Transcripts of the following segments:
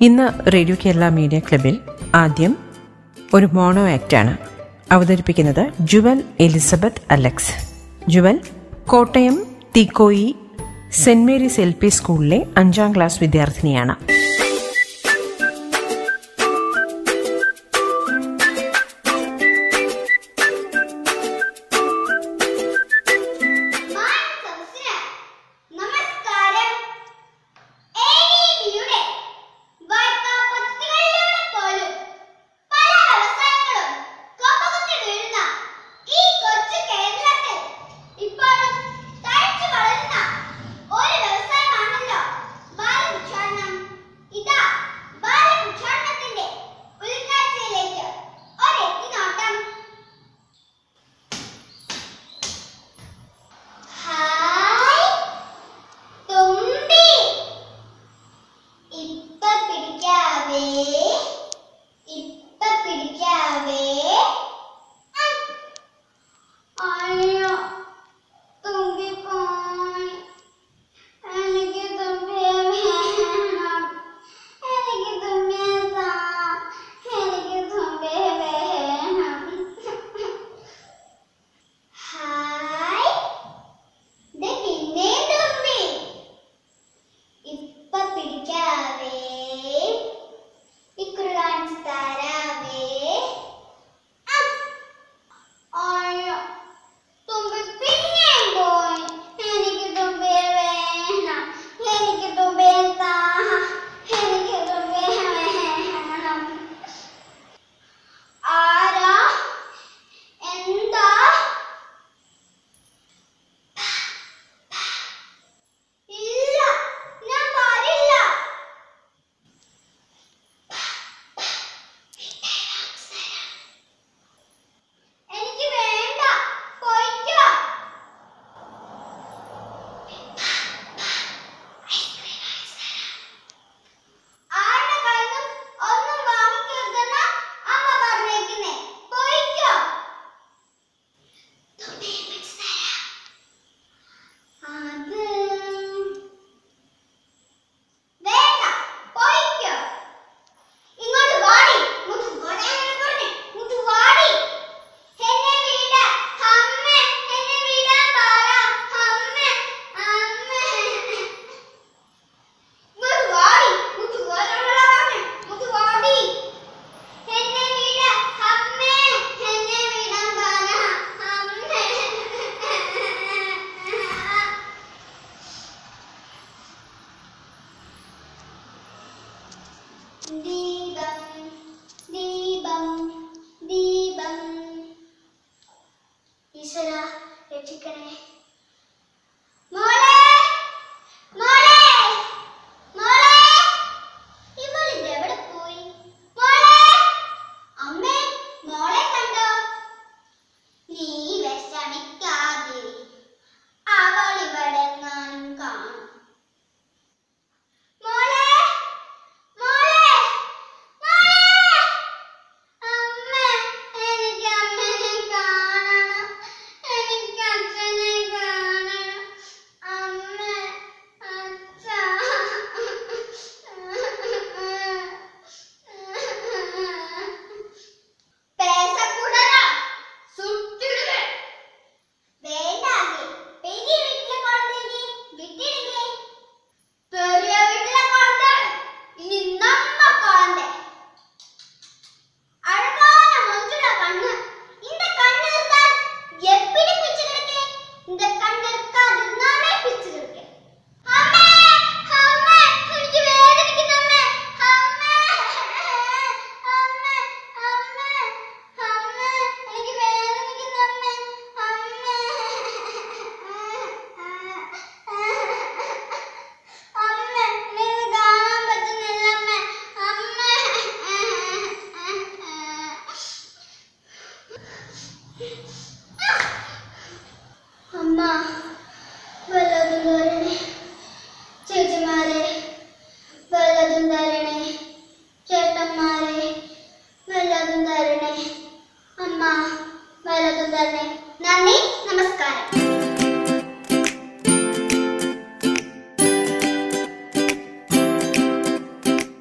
ഇന്ന് radio Kerala media ക്ലബിൽ ആദ്യം ഒരു മോണോ ആക്റ്റാണ് അവതരിപ്പിക്കുന്നത് Jewel Elizabeth Alex. Jewel Kottayam Teekoy saint Mary's L P സ്കൂളിലെ അഞ്ചാം ക്ലാസ് വിദ്യാർത്ഥിനിയാണ്.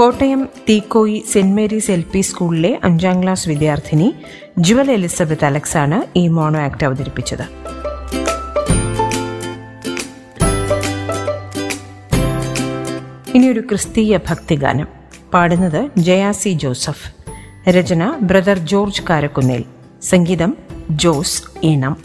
Kottayam Teekoy saint Mary's L P സ്കൂളിലെ അഞ്ചാം ക്ലാസ് വിദ്യാർത്ഥിനി ജുവൽ എലിസബത്ത് അലക്സാണ് ഈ മോണോ ആക്ട് അവതരിപ്പിച്ചത്. ഇനിയൊരു ക്രിസ്തീയ ഭക്തിഗാനം പാടുന്നത് ജയാസി ജോസഫ്. രചന ബ്രദർ ജോർജ് കാരക്കുന്നേൽ. സംഗീതം ജോസ് ഈണം.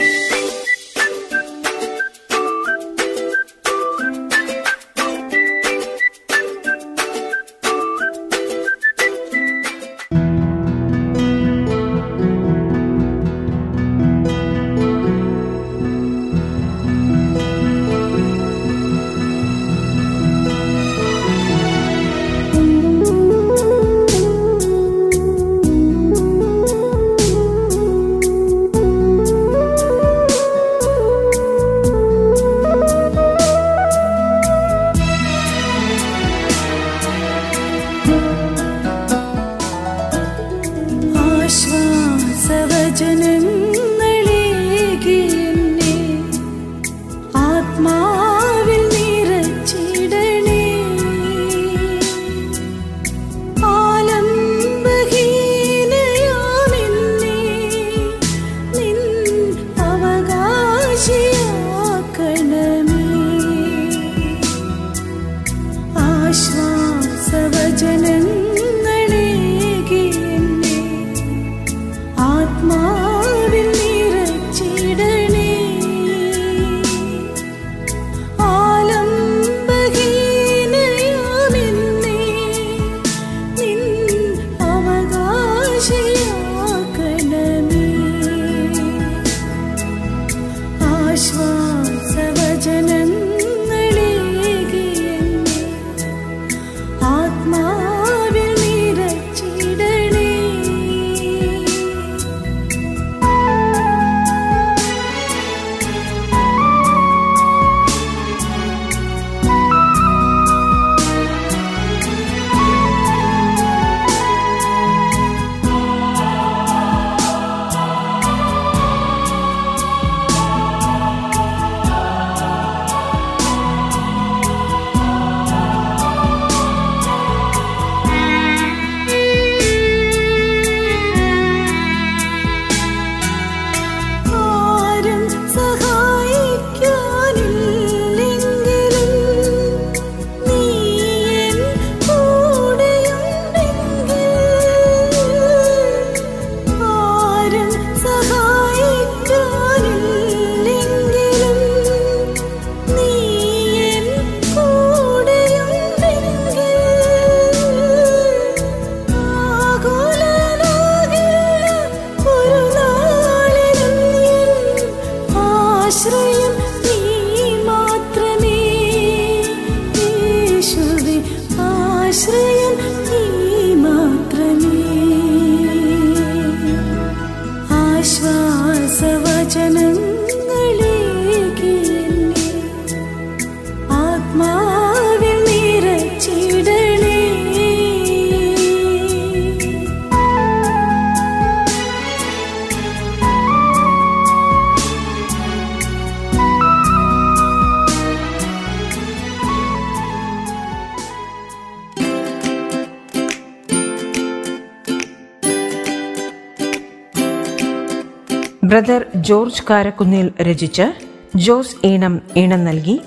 ബ്രദർ ജോർജ് കാരക്കുന്നിൽ രചിച്ച് ജോസ് ഈണം ഈണം നൽകി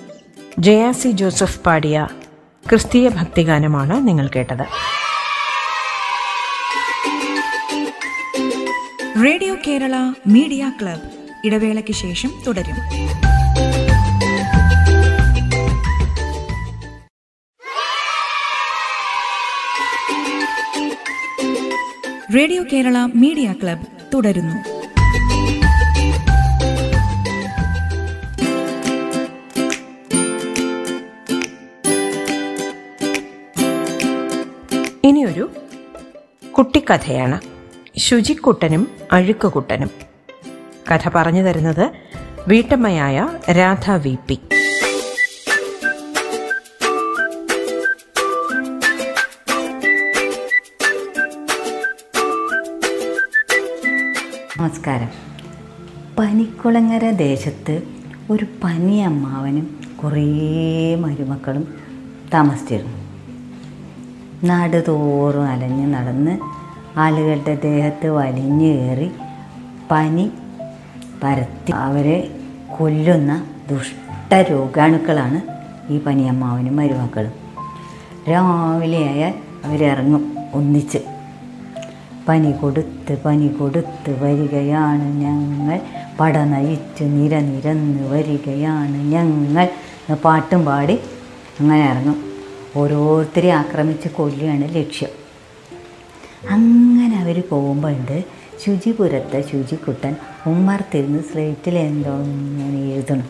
ജയാസി ജോസഫ് പാടിയ ക്രിസ്തീയ ഭക്തിഗാനമാണ് നിങ്ങൾ കേട്ടത്. റേഡിയോ കേരള മീഡിയ ക്ലബ് ഇടവേളയ്ക്ക് ശേഷം തുടരും. റേഡിയോ കേരള മീഡിയ ക്ലബ് തുടരുന്നു. ഇനിയൊരു കുട്ടിക്കഥയാണ്. ശുചിക്കുട്ടനും അഴുക്കുകുട്ടനും. കഥ പറഞ്ഞു തരുന്നത് വീട്ടമ്മയായ രാധ വി പി. നമസ്കാരം. പനിക്കുളങ്ങര ദേശത്ത് ഒരു പനി അമ്മാവനും കുറേ മരുമക്കളും താമസിച്ചിരുന്നു. നാട് തോറും അലഞ്ഞ് നടന്ന് ആളുകളുടെ ദേഹത്ത് വലിഞ്ഞു കയറി പനി പരത്തി അവരെ കൊല്ലുന്ന ദുഷ്ട രോഗാണുക്കളാണ് ഈ പനിയമ്മാവനും മരുമക്കളും. രാവിലെയായാൽ അവരിറങ്ങും ഒന്നിച്ച്. പനി കൊടുത്ത് പനി കൊടുത്ത് വരികയാണ് ഞങ്ങൾ. പട നയിച്ച് നിര നിരന്ന് വരികയാണ് ഞങ്ങൾ. പാട്ടും പാടി അങ്ങനെ ഇറങ്ങും. ഓരോരുത്തരെ ആക്രമിച്ച് കൊല്ലുകയാണ് ലക്ഷ്യം. അങ്ങനെ അവർ പോകുമ്പോഴുണ്ട് ശുചിപുരത്തെ ശുചിക്കുട്ടൻ ഉമ്മർത്തിരുന്ന് സ്ലേറ്റിൽ എന്തോ ഇങ്ങനെ എഴുതണം.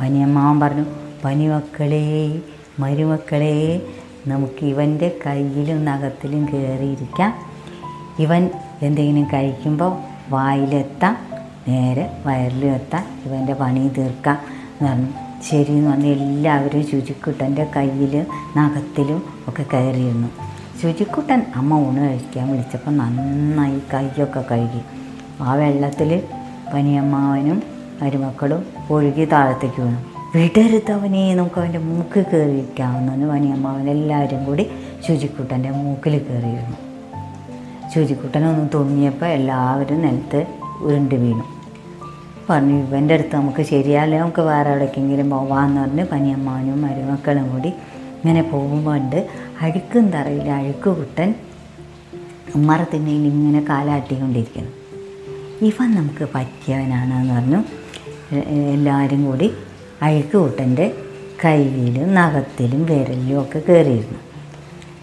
പനിയമ്മാവൻ പറഞ്ഞു പനിമക്കളെ മരുമക്കളെ നമുക്ക് ഇവന്റെ കയ്യിലും നഖത്തിലും കയറിയിരിക്കാം ഇവൻ എന്തെങ്കിലും കഴിക്കുമ്പോൾ വായിലെത്താം നേരെ വയറിലും എത്താം ഇവന്റെ പണി തീർക്കാം എന്ന് പറഞ്ഞു. ശരി എന്ന് എല്ലാവരും ശുചിക്കുട്ടന്റെ കയ്യിലും നഖത്തിലും ഒക്കെ കയറിയിരുന്നു. ശുചിക്കുട്ടൻ അമ്മ ഊണ് കഴിക്കാൻ വിളിച്ചപ്പോൾ നന്നായി കൈയൊക്കെ കഴുകി. ആ വെള്ളത്തിൽ പനിയമ്മാവനും മരുമക്കളും ഒഴുകി താഴത്തേക്ക് വീണു. വിടരുത്തവനെ നമുക്ക് അവന്റെ മൂക്കിൽ കയറിയിരിക്കാമെന്നു പനിയമ്മാവൻ എല്ലാവരും കൂടി ശുചിക്കുട്ടന്റെ മൂക്കിൽ കയറിയിരുന്നു ശുചിക്കുട്ടനൊന്ന് തുണിയപ്പോൾ എല്ലാവരും നിലത്ത് ഉരുണ്ട് വീണു. പറഞ്ഞു ഇവന്റെ അടുത്ത് നമുക്ക് ശരിയല്ലേ നമുക്ക് വേറെ എവിടേക്കെങ്കിലും പോവാന്ന് പറഞ്ഞ് പനിയമ്മാനും മരുമക്കളും കൂടി ഇങ്ങനെ പോകുമ്പോൾ ഉണ്ട് അഴുക്കും തറയില്ല അഴുക്ക് കുട്ടൻ ഉമ്മറത്തിണ്ണയിൽ ഇങ്ങനെ കാലാട്ടിക്കൊണ്ടിരിക്കുന്നു. ഇവൻ നമുക്ക് പറ്റിയവനാണെന്ന് പറഞ്ഞു. എല്ലാവരും കൂടി അഴുക്ക് കൂട്ടന്റെ കയ്യിലും നഖത്തിലും വിരലിലും ഒക്കെ കയറിയിരുന്നു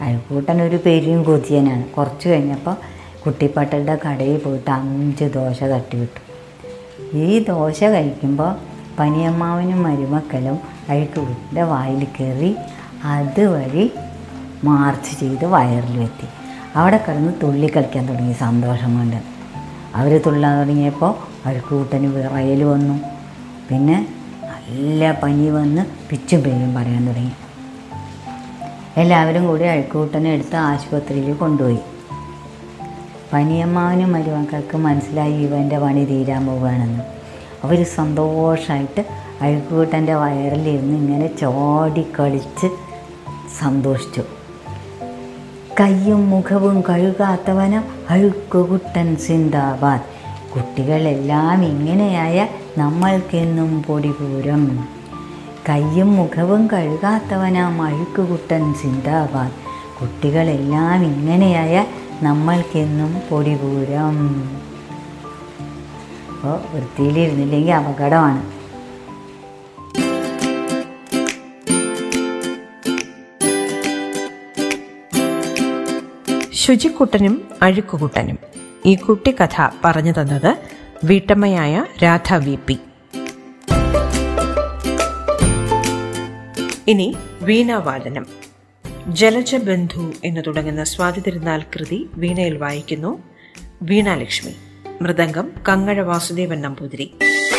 അഴുക്കൂട്ടൻ ഒരു പെരും കൊതിയനാണ് കുറച്ച് കഴിഞ്ഞപ്പോൾ കുട്ടിപ്പട്ടയുടെ കടയിൽ പോയിട്ട് അഞ്ച് ദോശ തട്ടിവിട്ടു. ഈ ദോശ കഴിക്കുമ്പോൾ പനിയമ്മാവനും മരുമക്കളും അഴുക്കുകൂട്ടിന്റെ വായിൽ കയറി അതുവഴി മാർച്ച് ചെയ്ത് വയറിൽ എത്തി അവിടെ കിടന്ന് തുള്ളി കളിക്കാൻ തുടങ്ങി. സന്തോഷം കൊണ്ട്. അവർ തുള്ളാൻ തുടങ്ങിയപ്പോൾ അഴുക്കുകൂട്ടന് വിറയൽ വന്നു. പിന്നെ നല്ല പനി വന്ന് പിച്ചും പേരും പറയാൻ തുടങ്ങി. എല്ലാവരും കൂടി അഴുക്കുകൂട്ടനെ എടുത്ത് ആശുപത്രിയിൽ കൊണ്ടുപോയി. പനിയമ്മാവനും മരുമക്കൾക്ക് മനസ്സിലായി ഇവന്റെ പണി തീരാൻ പോവുകയാണെന്ന്. അവർ സന്തോഷമായിട്ട് അഴുക്കുകൂട്ടന്റെ വയറിലിരുന്ന് ഇങ്ങനെ ചോടിക്കളിച്ച് സന്തോഷിച്ചു. കയ്യും മുഖവും കഴുകാത്തവനം അഴുക്കുകുട്ടൻ സിന്ദാബാദ്. കുട്ടികളെല്ലാം ഇങ്ങനെയായ നമ്മൾക്കെന്നും പൊടിപൂരം. കയ്യും മുഖവും കഴുകാത്തവനാം അഴുക്കുകുട്ടൻ സിന്ദാബാദ്. കുട്ടികളെല്ലാം ഇങ്ങനെയായ നമ്മൾക്കെന്നും പൊടിപൂരം. അപ്പോൾ വൃത്തിയിലിരുന്നില്ലെങ്കിൽ അപകടമാണ്. ശുചിക്കുട്ടനും അഴുക്കുകുട്ടനും. ഈ കുട്ടിക്കഥ പറഞ്ഞു തന്നത് വീട്ടമ്മയായ രാധ വി പി. ഇനി വീണാവാദനം. ജലജബന്ധു എന്ന് തുടങ്ങുന്ന സ്വാതി തിരുനാൾ കൃതി വീണയിൽ വായിക്കുന്നു. വീണാലക്ഷ്മി. മൃദംഗം കങ്ങഴ വാസുദേവൻ നമ്പൂതിരി ും.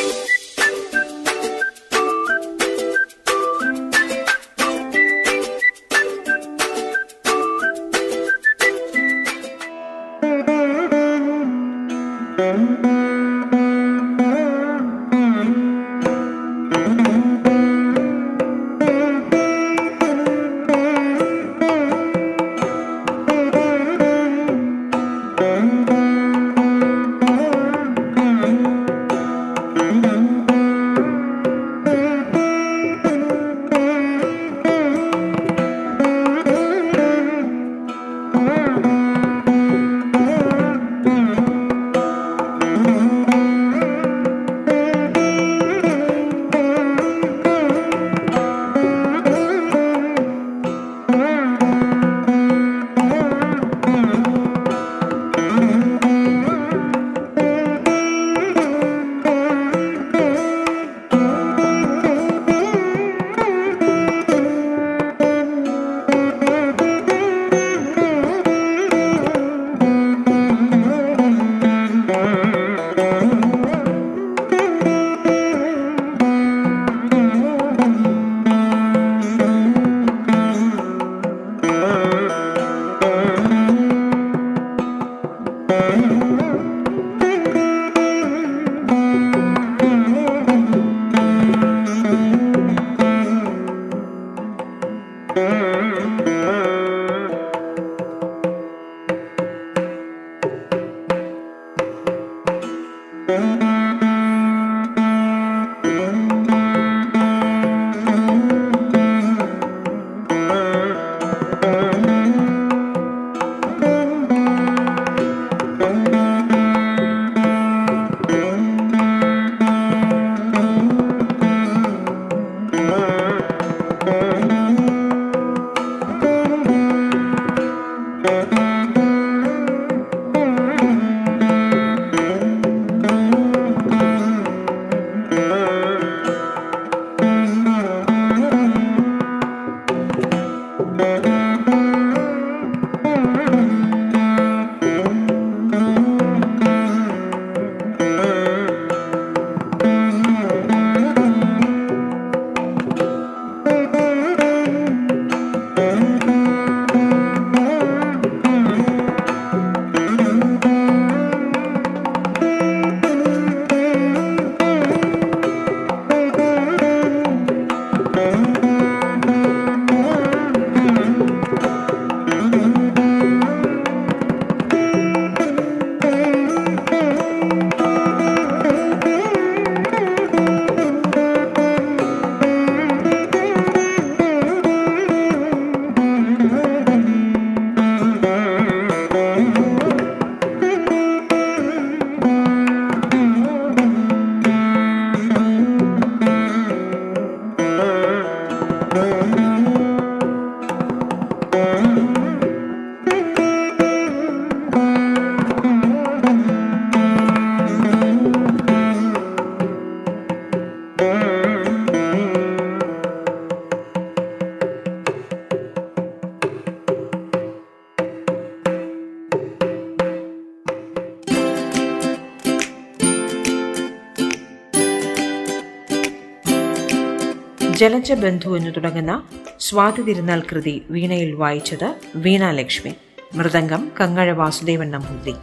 ജലജ ബന്ധു എന്ന് തുടങ്ങുന്ന സ്വാതി തിരുനാൾ കൃതി വീണയിൽ വായിച്ചത് വീണാലക്ഷ്മി മൃദംഗം കങ്ങഴ വാസുദേവൻ നമ്പൂതിരി.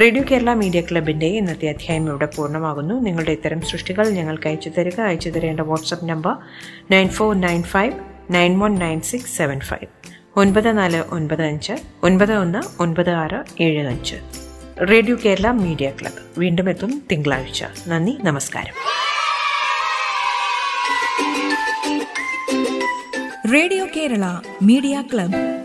റേഡിയോ കേരള മീഡിയ ക്ലബിന്റെ ഇന്നത്തെ അധ്യായം ഇവിടെ പൂർണമാകുന്നു. നിങ്ങളുടെ ഇത്തരം സൃഷ്ടികൾ ഞങ്ങൾക്ക് അയച്ചു തരിക. അയച്ചു തരേണ്ട WhatsApp number nine four nine five nine one nine six seven five. ഒൻപത് നാല് ഒൻപത് അഞ്ച് ഒൻപത് ഒന്ന് ഒൻപത് ആറ് ഏഴ് അഞ്ച്. റേഡിയോ കേരള മീഡിയ ക്ലബ്ബ് വീണ്ടും എത്തും തിങ്കളാഴ്ച. നന്ദി നമസ്കാരം. Radio Kerala media club.